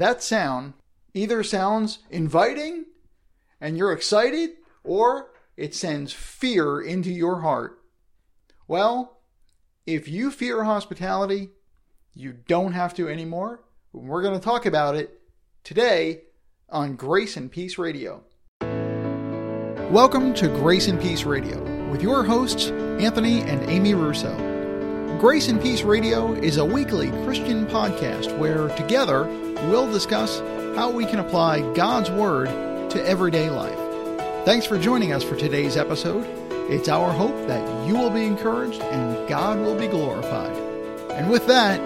that sound either sounds inviting and you're excited, or it sends fear into your heart. Well, if you fear hospitality, you don't have to anymore. We're going to talk about it today on Grace and Peace Radio. Welcome to Grace and Peace Radio with your hosts, Anthony and Amy Russo. Grace and Peace Radio is a weekly Christian podcast where together we'll discuss how we can apply God's Word to everyday life. Thanks for joining us for today's episode. It's our hope that you will be encouraged and God will be glorified. And with that,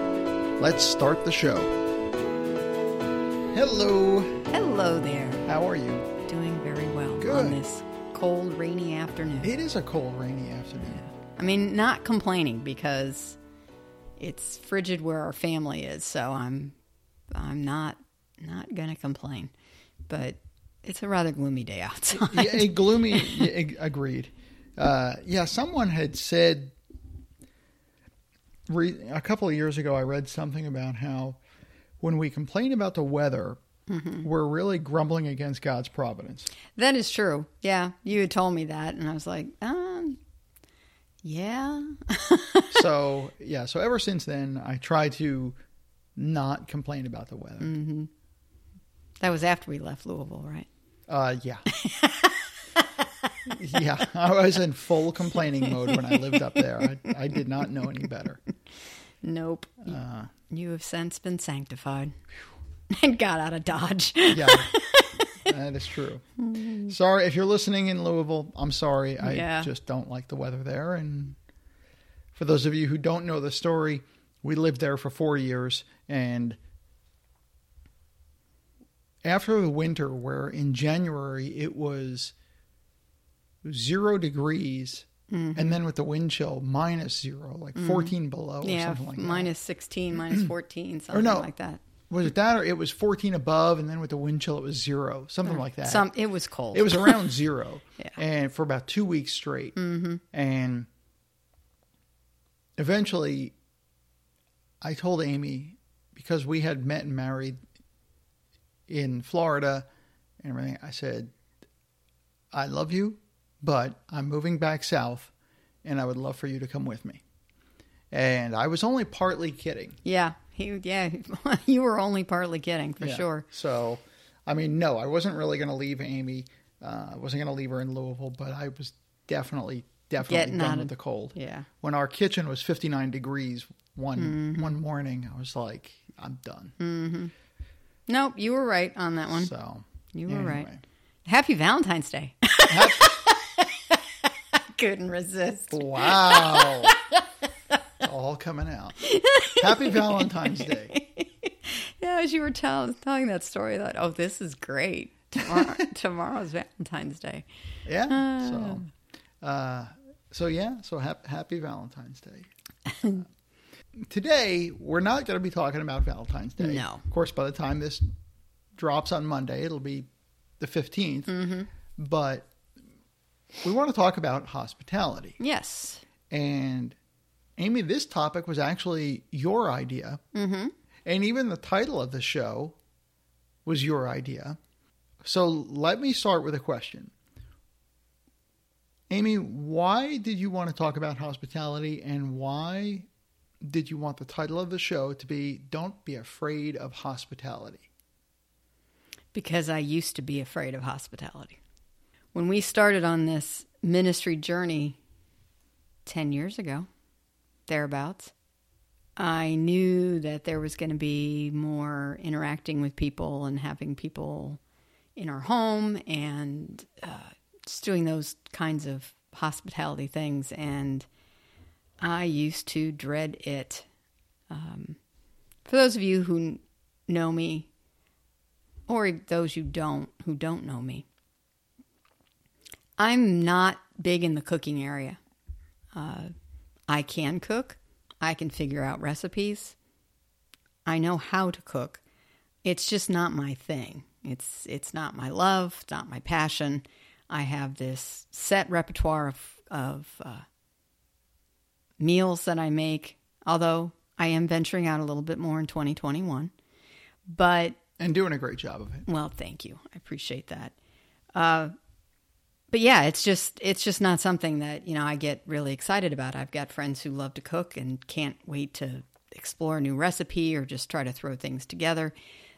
let's start the show. Hello. Hello there. How are you? Doing very well Good. on this cold, rainy afternoon. It is a cold, rainy afternoon. I mean, not complaining because it's frigid where our family is, so I'm I'm not not gonna complain. But it's a rather gloomy day outside. yeah, a gloomy. yeah, agreed. Uh, yeah, someone had said re, a couple of years ago. I read something about how when we complain about the weather, we're really grumbling against God's providence. That is true. Yeah, you had told me that, and I was like, um, yeah. so yeah, so ever since then, I try to not complain about the weather. that was after we left Louisville, right? Uh, yeah. yeah, I was in full complaining mode when I lived up there. I, I did not know any better. Nope. Uh, You have since been sanctified and got out of Dodge. yeah, that is true. Sorry if you're listening in Louisville. I'm sorry. I Yeah. just don't like the weather there. And for those of you who don't know the story, we lived there for four years, and after the winter, where in January it was zero degrees. Mm-hmm. And then with the wind chill, minus zero, like mm-hmm. 14 below or yeah, something like that. minus 16, minus 14, something no. like that. Was it that or it was 14 above and then with the wind chill it was zero, something mm. like that. Some It was cold. It was around zero, Yeah. and for about two weeks straight. Mm-hmm. And eventually, I told Amy because we had met and married in Florida and everything. I said, "I love you, but I'm moving back south, and I would love for you to come with me." And I was only partly kidding. Yeah, he, yeah, you were only partly kidding for Yeah. sure. So, I mean, no, I wasn't really going to leave Amy. Uh, I wasn't going to leave her in Louisville, but I was definitely, definitely Getting done with the cold. Yeah, When our kitchen was 59 degrees one Mm-hmm. one morning, I was like, I'm done. Mm. nope, you were right on that one. So, You were right. Happy Valentine's Day. Couldn't resist. Wow. All coming out. Happy Valentine's Day. Yeah, as you were tell, telling that story, I thought, oh, this is great. Tomorrow, tomorrow's Valentine's Day. Yeah. So, uh, so yeah. So hap- happy Valentine's Day. Today we're not going to be talking about Valentine's Day. No. Of course, by the time this drops on Monday, it'll be the 15th. Mm-hmm. But we want to talk about hospitality. Yes. And Amy, this topic was actually your idea. Mm-hmm. And even the title of the show was your idea. So let me start with a question. Amy, why did you want to talk about hospitality and why did you want the title of the show to be Don't Be Afraid of Hospitality? because I used to be afraid of hospitality. When we started on this ministry journey 10 years ago, thereabouts, I knew that there was going to be more interacting with people and having people in our home and uh, just doing those kinds of hospitality things. And I used to dread it. Um, for those of you who know me, or those who don't who don't know me. I'm not big in the cooking area. Uh, I can cook. I can figure out recipes. I know how to cook. It's just not my thing. It's it's not my love. Not my passion. I have this set repertoire of of uh, meals that I make. Although I am venturing out a little bit more in 2021, but and doing a great job of it. Well, thank you. I appreciate that. Uh, but yeah, it's just it's just not something that you know I get really excited about. I've got friends who love to cook and can't wait to explore a new recipe or just try to throw things together.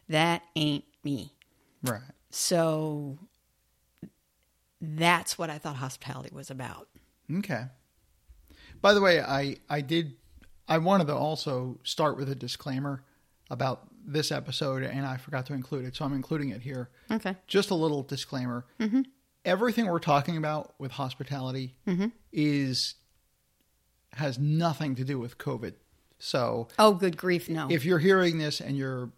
That ain't me. Right. So that's what I thought hospitality was about. Okay. By the way, I I did I wanted to also start with a disclaimer about this episode, and I forgot to include it, so I'm including it here. Okay. Just a little disclaimer. Mm-hmm. Everything we're talking about with hospitality is has nothing to do with COVID. So Oh, good grief, no. if you're hearing this and you're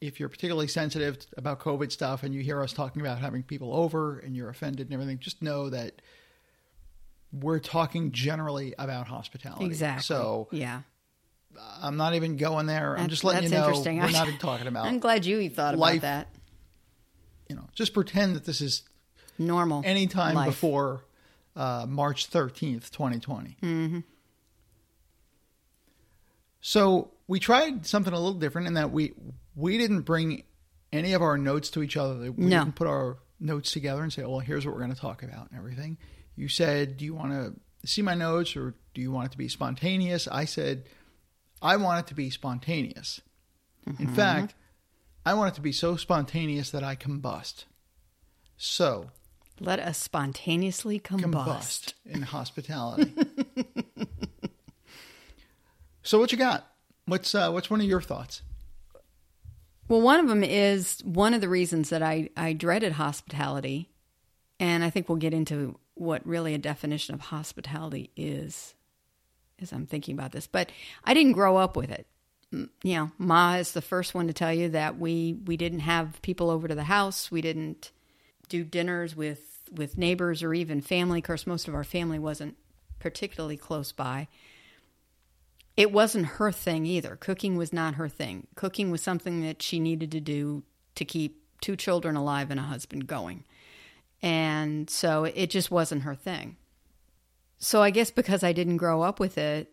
if you're particularly sensitive about COVID stuff and you hear us talking about having people over and you're offended and everything, just know that we're talking generally about hospitality. exactly. So yeah, I'm not even going there. I'm just letting you know interesting. we're not even talking about. I'm glad you thought about life- that. You know, just pretend that this is Normal. anytime life. before uh, March 13th, 2020. Mm-hmm. So we tried something a little different in that we we didn't bring any of our notes to each other. We No. didn't put our notes together and say, "Well, here's what we're going to talk about" and everything. You said, "Do you want to see my notes or do you want it to be spontaneous?" I said, "I want it to be spontaneous." In fact, I want it to be so spontaneous that I combust. So, Let us spontaneously combust. combust in hospitality. so what you got? What's uh, what's one of your thoughts? Well, one of them is one of the reasons that I, I dreaded hospitality. And I think we'll get into what really a definition of hospitality is as I'm thinking about this. But I didn't grow up with it. You know, Ma is the first one to tell you that we, we didn't have people over to the house. We didn't do dinners with, with neighbors or even family. Of course, most of our family wasn't particularly close by it wasn't her thing either. Cooking was not her thing. Cooking was something that she needed to do to keep two children alive and a husband going. And so it just wasn't her thing. So I guess because I didn't grow up with it,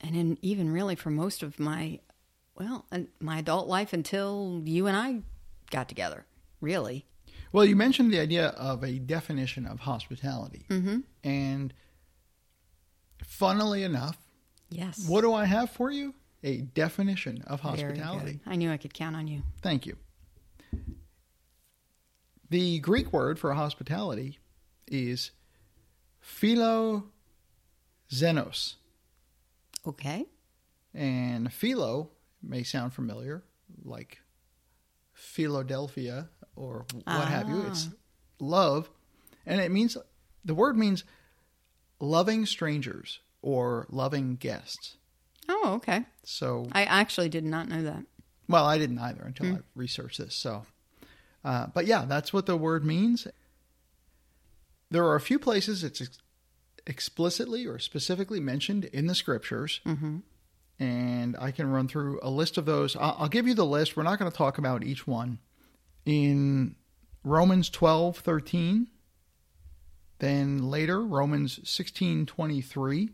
and in, even really for most of my, well, and my adult life until you and I got together, really. Well, you mentioned the idea of a definition of hospitality, mm-hmm. and funnily enough, Yes. what do I have for you? A definition of hospitality. I knew I could count on you. Thank you. The Greek word for hospitality is philoxenos. Okay. And philo may sound familiar, like Philadelphia or what have you. It's ah. love. And it means, the word means loving strangers or loving guests. Oh, okay. So, I actually did not know that. well, I didn't either until I researched this. So, uh, but yeah, that's what the word means. There are a few places it's ex- explicitly or specifically mentioned in the scriptures. And I can run through a list of those. I'll, I'll give you the list. We're not going to talk about each one. In Romans 12 13, then later, Romans 16 23.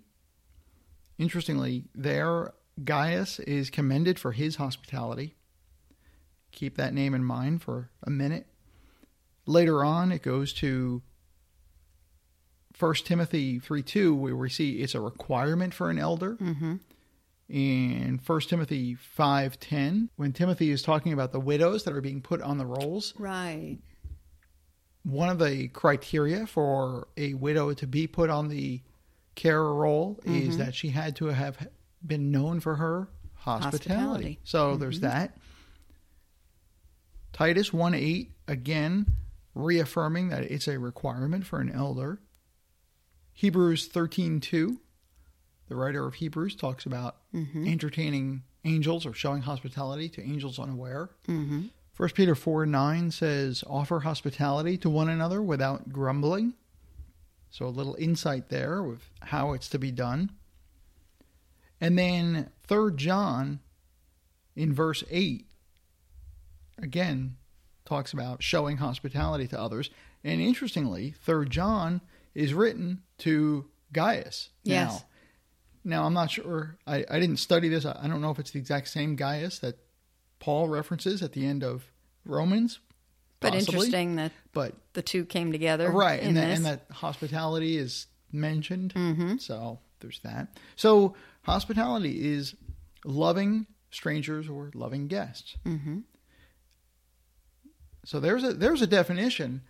Interestingly, there, Gaius is commended for his hospitality. Keep that name in mind for a minute. Later on, it goes to 1 Timothy 3 2, where we see it's a requirement for an elder. Mm-hmm. In 1 Timothy 5:10, when Timothy is talking about the widows that are being put on the rolls, Right. One of the criteria for a widow to be put on the care roll is mm-hmm. that she had to have been known for her hospitality. Hospitality. So there's mm-hmm. that. Titus 1 8, again, reaffirming that it's a requirement for an elder. Hebrews 13 2, the writer of Hebrews talks about mm-hmm. entertaining angels or showing hospitality to angels unaware. Mm-hmm. 1 Peter 4 9 says, offer hospitality to one another without grumbling. So a little insight there with how it's to be done. And then 3 John in verse 8 again talks about showing hospitality to others. And interestingly, 3 John is written to Gaius. Yes. Now, now I'm not sure. I, I didn't study this. I, I don't know if it's the exact same Gaius that Paul references at the end of Romans. But possibly. interesting that But the two came together. right, and that, and that hospitality is mentioned. Mm-hmm. So there's that. So hospitality is loving strangers or loving guests. Mm-hmm. So there's a there's a definition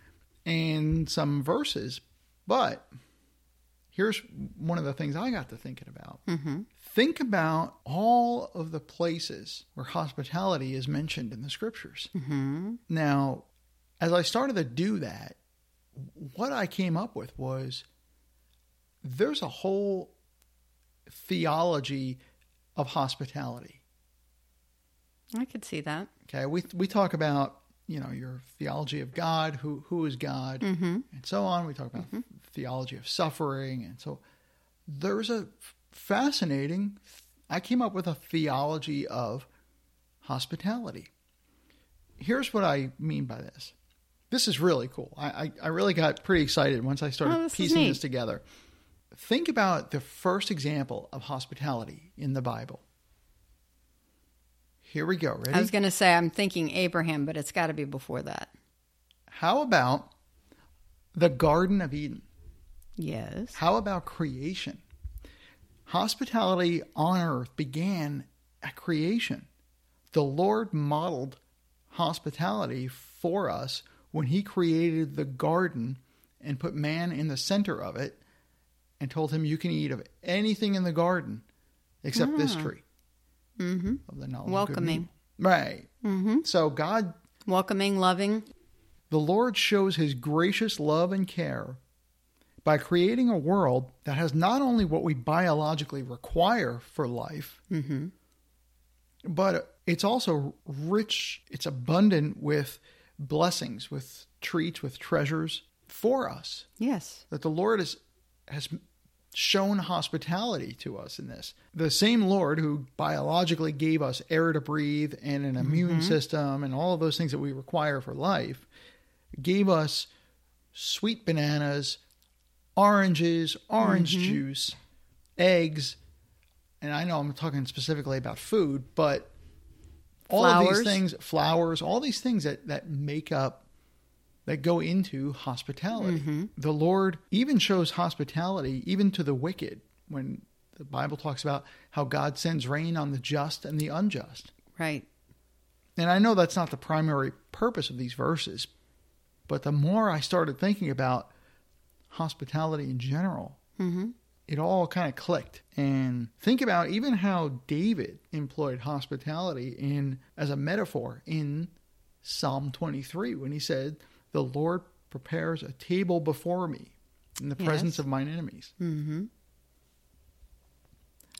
and some verses, but here's one of the things I got to thinking about. Mm-hmm. Think about all of the places where hospitality is mentioned in the scriptures. Mm-hmm. Now, as I started to do that, what I came up with was there's a whole theology of hospitality. I could see that. Okay, we we talk about you know your theology of God, who who is God, Mm-hmm. and so on. We talk about theology of suffering, and so there's a fascinating. I came up with a theology of hospitality. Here's what I mean by this. This is really cool. I I, I really got pretty excited once I started Oh, this piecing this together. Think about the first example of hospitality in the Bible. Here we go. Ready? I was going to say I'm thinking Abraham, but it's got to be before that. How about the Garden of Eden? Yes. How about creation? Hospitality on earth began at creation. The Lord modeled hospitality for us when He created the garden and put man in the center of it and told him, You can eat of anything in the garden except this tree Mm-hmm. of the knowledge of good and Welcoming. evil." Right. Mm-hmm. So God Welcoming, loving. The Lord shows his gracious love and care by creating a world that has not only what we biologically require for life, Mm-hmm. but it's also rich, it's abundant with blessings, with treats, with treasures for us. Yes. That the Lord has, has shown hospitality to us in this. The same Lord who biologically gave us air to breathe and an immune system and all of those things that we require for life gave us sweet bananas, oranges, orange mm-hmm. juice, eggs, and I know I'm talking specifically about food, but all of these things, flowers, all these things that, that make up that go into hospitality. Mm-hmm. The Lord even shows hospitality even to the wicked when the Bible talks about how God sends rain on the just and the unjust. Right. And I know that's not the primary purpose of these verses, but the more I started thinking about hospitality in general, Mm-hmm. it all kind of clicked. And think about even how David employed hospitality in as a metaphor in Psalm 23 when he said, "The Lord prepares a table before me in the Yes. presence of mine enemies." Mm-hmm.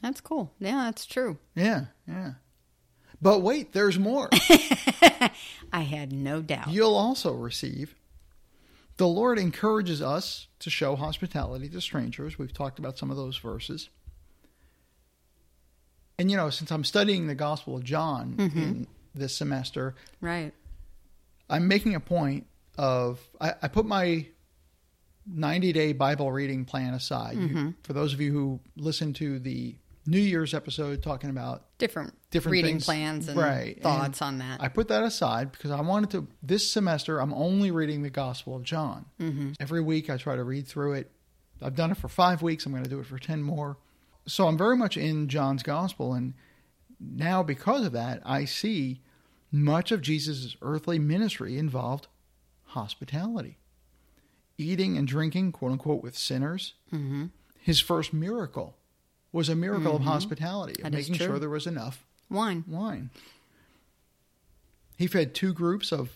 That's cool. Yeah, that's true. Yeah, yeah. But wait, there's more. I had no doubt. You'll also receive. The Lord encourages us to show hospitality to strangers. We've talked about some of those verses. And, you know, since I'm studying the Gospel of John in mm-hmm. this semester, Right. I'm making a point of, I, I put my 90 day Bible reading plan aside. You- mm-hmm. for those of you who listen to the New Year's episode talking about Different, Different reading things. plans and Right. thoughts And on that. I put that aside because I wanted to. This semester, I'm only reading the Gospel of John. Mm-hmm. Every week, I try to read through it. I've done it for five weeks. I'm going to do it for 10 more. So I'm very much in John's Gospel. And now, because of that, I see much of Jesus' earthly ministry involved hospitality, eating and drinking, quote unquote, with sinners. mm-hmm. His first miracle was a miracle of hospitality, of making sure there was enough Wine. wine. He fed two groups of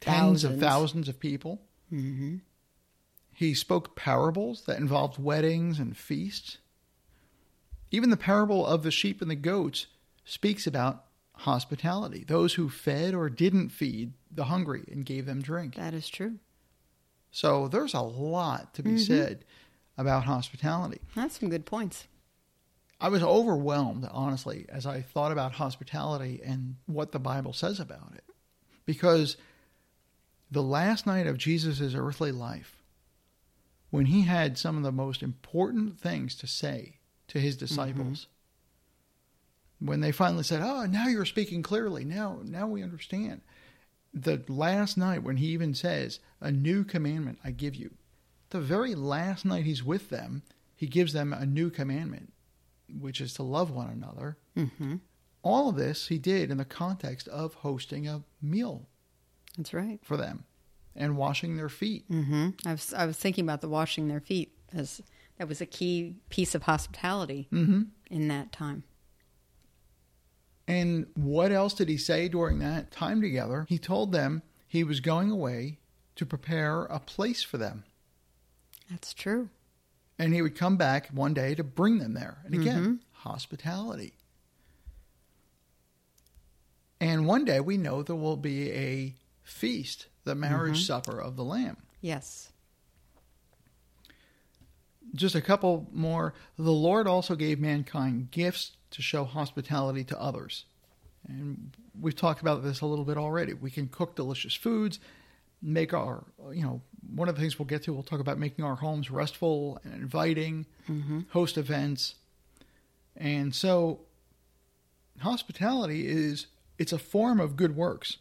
tens of Thousands. thousands of people. Mm-hmm. He spoke parables that involved weddings and feasts. Even the parable of the sheep and the goats speaks about hospitality, those who fed or didn't feed the hungry and gave them drink. That is true. So there's a lot to be said about hospitality. That's some good points. I was overwhelmed, honestly, as I thought about hospitality and what the Bible says about it. Because the last night of Jesus' earthly life, when he had some of the most important things to say to his mm-hmm. disciples, when they finally said, "Oh, now you're speaking clearly. Now, now we understand." The last night when he even says, "A new commandment I give you," the very last night he's with them, he gives them a new commandment, which is to love one another. Mm-hmm. All of this he did in the context of hosting a meal That's right. for them and washing their feet. Mm-hmm. I was I was thinking about the washing their feet as that was a key piece of hospitality Mm-hmm. in that time. And what else did he say during that time together? He told them he was going away to prepare a place for them. That's true. And he would come back one day to bring them there. And again, mm-hmm. hospitality. And one day we know there will be a feast, the marriage mm-hmm. supper of the Lamb. Yes. Just a couple more. The Lord also gave mankind gifts to show hospitality to others. And we've talked about this a little bit already. We can cook delicious foods, make our, you know, one of the things we'll get to, we'll talk about making our homes restful and inviting, mm-hmm. host events. And so hospitality is it's a form of good works.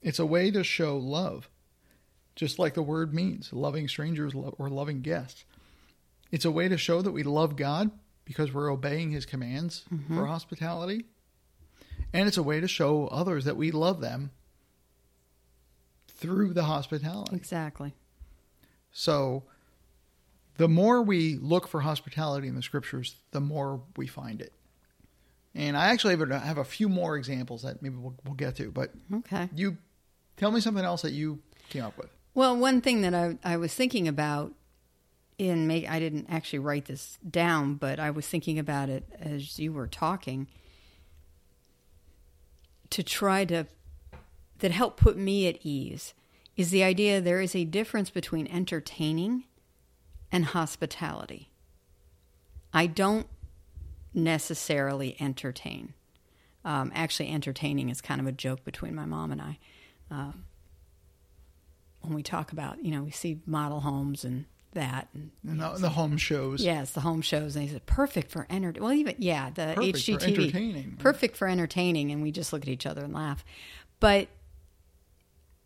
It's a way to show love, just like the word means, loving strangers or loving guests. It's a way to show that we love God because we're obeying his commands mm-hmm. for hospitality. And it's a way to show others that we love them through the hospitality. Exactly. So the more we look for hospitality in the scriptures, the more we find it. And I actually have a- have a few more examples that maybe we'll, we'll get to, but Okay. you tell me something else that you came up with. Well, one thing that I, I was thinking about in make I didn't actually write this down, but I was thinking about it as you were talking to try to that helped put me at ease is the idea there is a difference between entertaining and hospitality. I don't necessarily entertain. Um, actually, entertaining is kind of a joke between my mom and I. Um, when we talk about, you know, we see model homes and that, and And the, the home shows. yes, the home shows, and they said perfect for enter. Well, even yeah, the Perfect for HGTV, entertaining. perfect for entertaining, and we just look at each other and laugh. But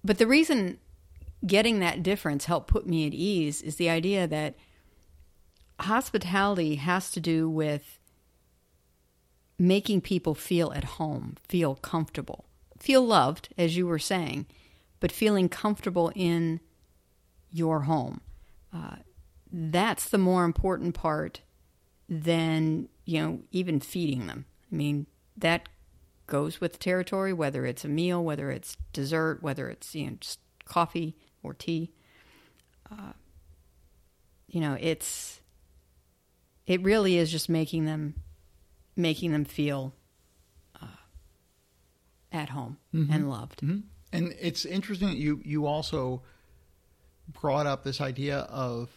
but the reason getting that difference helped put me at ease is the idea that hospitality has to do with making people feel at home, feel comfortable, feel loved, as you were saying, but feeling comfortable in your home. Uh, that's the more important part than you know even feeding them. I mean that goes with the territory, whether it's a meal, whether it's dessert, whether it's you know just coffee or tea. Uh, you know, it's it really is just making them making them feel uh, at home and loved. Mhm. And it's interesting that you you also brought up this idea of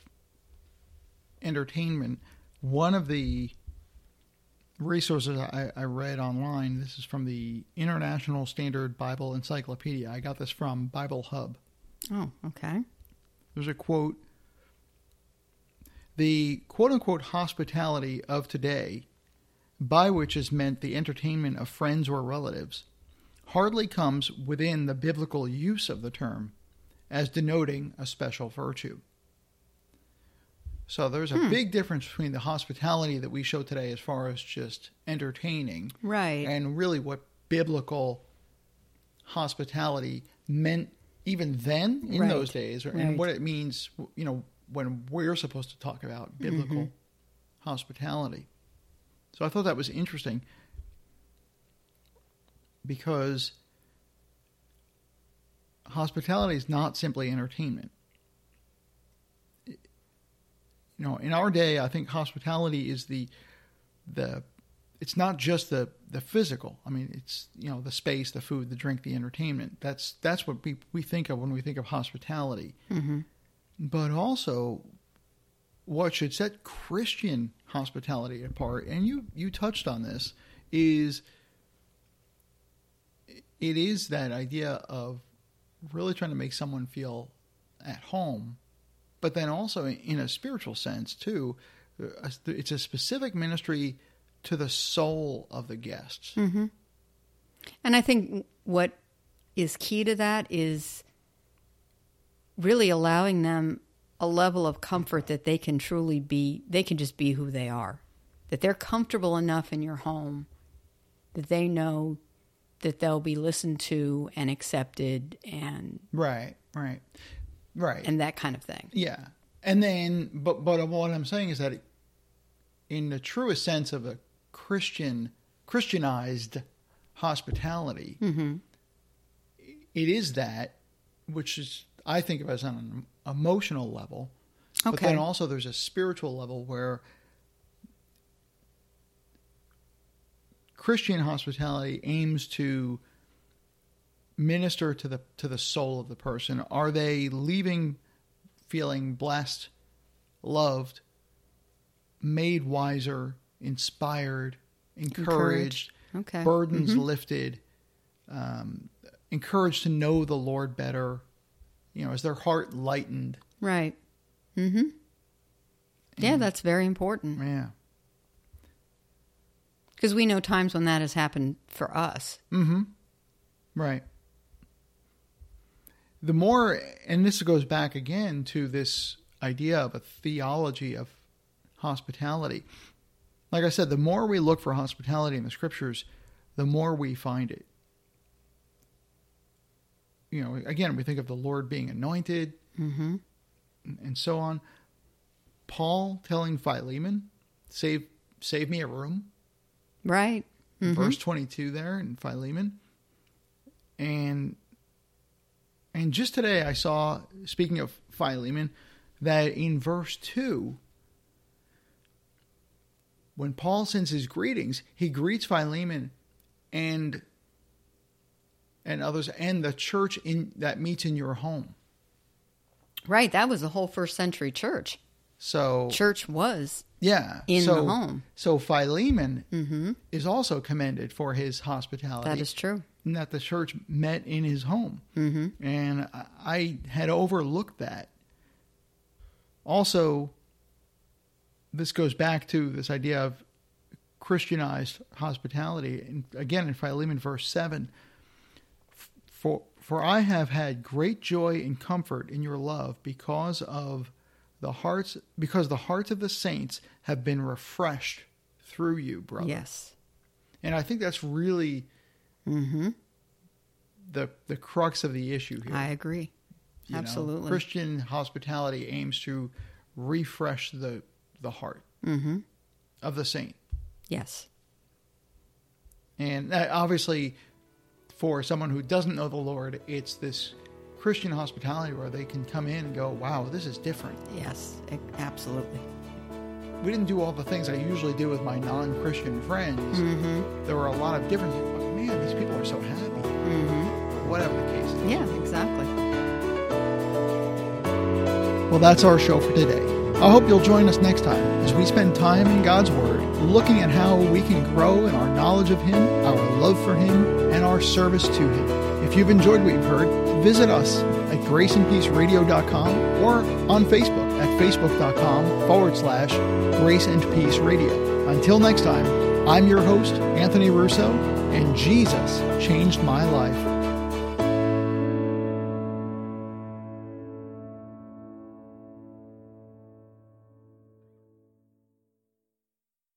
entertainment. One of the resources I, I read online, this is from the International Standard Bible Encyclopedia. I got this from Bible Hub. Oh, okay. There's a quote The quote unquote hospitality of today, by which is meant the entertainment of friends or relatives, hardly comes within the biblical use of the term as denoting a special virtue. So there's a big difference between the hospitality that we show today as far as just entertaining Right. and really what biblical hospitality meant even then in Right. those days or, Right. and what it means you know when we're supposed to talk about biblical Mm-hmm. hospitality so i thought that was interesting because hospitality is not simply entertainment you know in our day i think hospitality is the the it's not just the the physical. I mean, it's you know the space, the food, the drink, the entertainment. That's that's what we we think of when we think of hospitality. Mm-hmm. But also, what should set Christian hospitality apart, and you you touched on this, is it is that idea of really trying to make someone feel at home, but then also in a spiritual sense too. uh, It's a specific ministry to the soul of the guests. And I think what is key to that is really allowing them a level of comfort that they can truly be, they can just be who they are. That they're comfortable enough in your home that they know that they'll be listened to and accepted and Right, right, right. and that kind of thing. Yeah, and then, but but what I'm saying is that, it, in the truest sense of a Christian Christianized hospitality, Mm-hmm. it is that which is I think of as on an emotional level, but then also there's a spiritual level where Christian hospitality aims to minister to the to the soul of the person. Are they leaving feeling blessed, loved, made wiser, inspired, encouraged, Encouraged. Okay. burdens lifted, um, encouraged to know the Lord better? You know, is their heart lightened? Right. Mm-hmm. Yeah, that's very important Yeah. because we know times when that has happened for us. Mm-hmm. Right. The more, and this goes back again to this idea of a theology of hospitality. Like I said, the more we look for hospitality in the scriptures, the more we find it. You know, again, we think of the Lord being anointed Mm-hmm. and so on. Paul telling Philemon, "Save, save me a room." Right. Mhm. verse 22 there in Philemon. And and just today I saw speaking of Philemon that in verse 2 when Paul sends his greetings, he greets Philemon and and others and the church in that meets in your home. Right. That was the whole first century church. So Church was. yeah, in so, the home. So Philemon Mm-hmm. is also commended for his hospitality. That is true. That the church met in his home. Mm-hmm. And I- I had overlooked that. Also, this goes back to this idea of Christianized hospitality. And again, in Philemon, verse 7 for, for I have had great joy and comfort in your love because of the hearts because the hearts of the saints have been refreshed through you brother Yes. and i think that's really Mm-hmm. the the crux of the issue here. I agree. you know. Absolutely. Christian hospitality aims to refresh the the heart Mm-hmm. of the saint, Yes. and uh, obviously, for someone who doesn't know the Lord, it's this Christian hospitality where they can come in and go, "Wow, this is different." Yes. Absolutely. We didn't do all the things I usually do with my non-Christian friends. Mm-hmm. There were a lot of differences. Man, these people are so happy. Mm-hmm. Whatever the case. is. Yeah. Exactly. Well, that's our show for today. I hope you'll join us next time as we spend time in God's Word looking at how we can grow in our knowledge of Him, our love for Him, and our service to Him. If you've enjoyed what you've heard, visit us at graceandpeaceradio.com or on Facebook at facebook.com forward slash grace and peace radio. Until next time, I'm your host, Anthony Russo, and Jesus changed my life.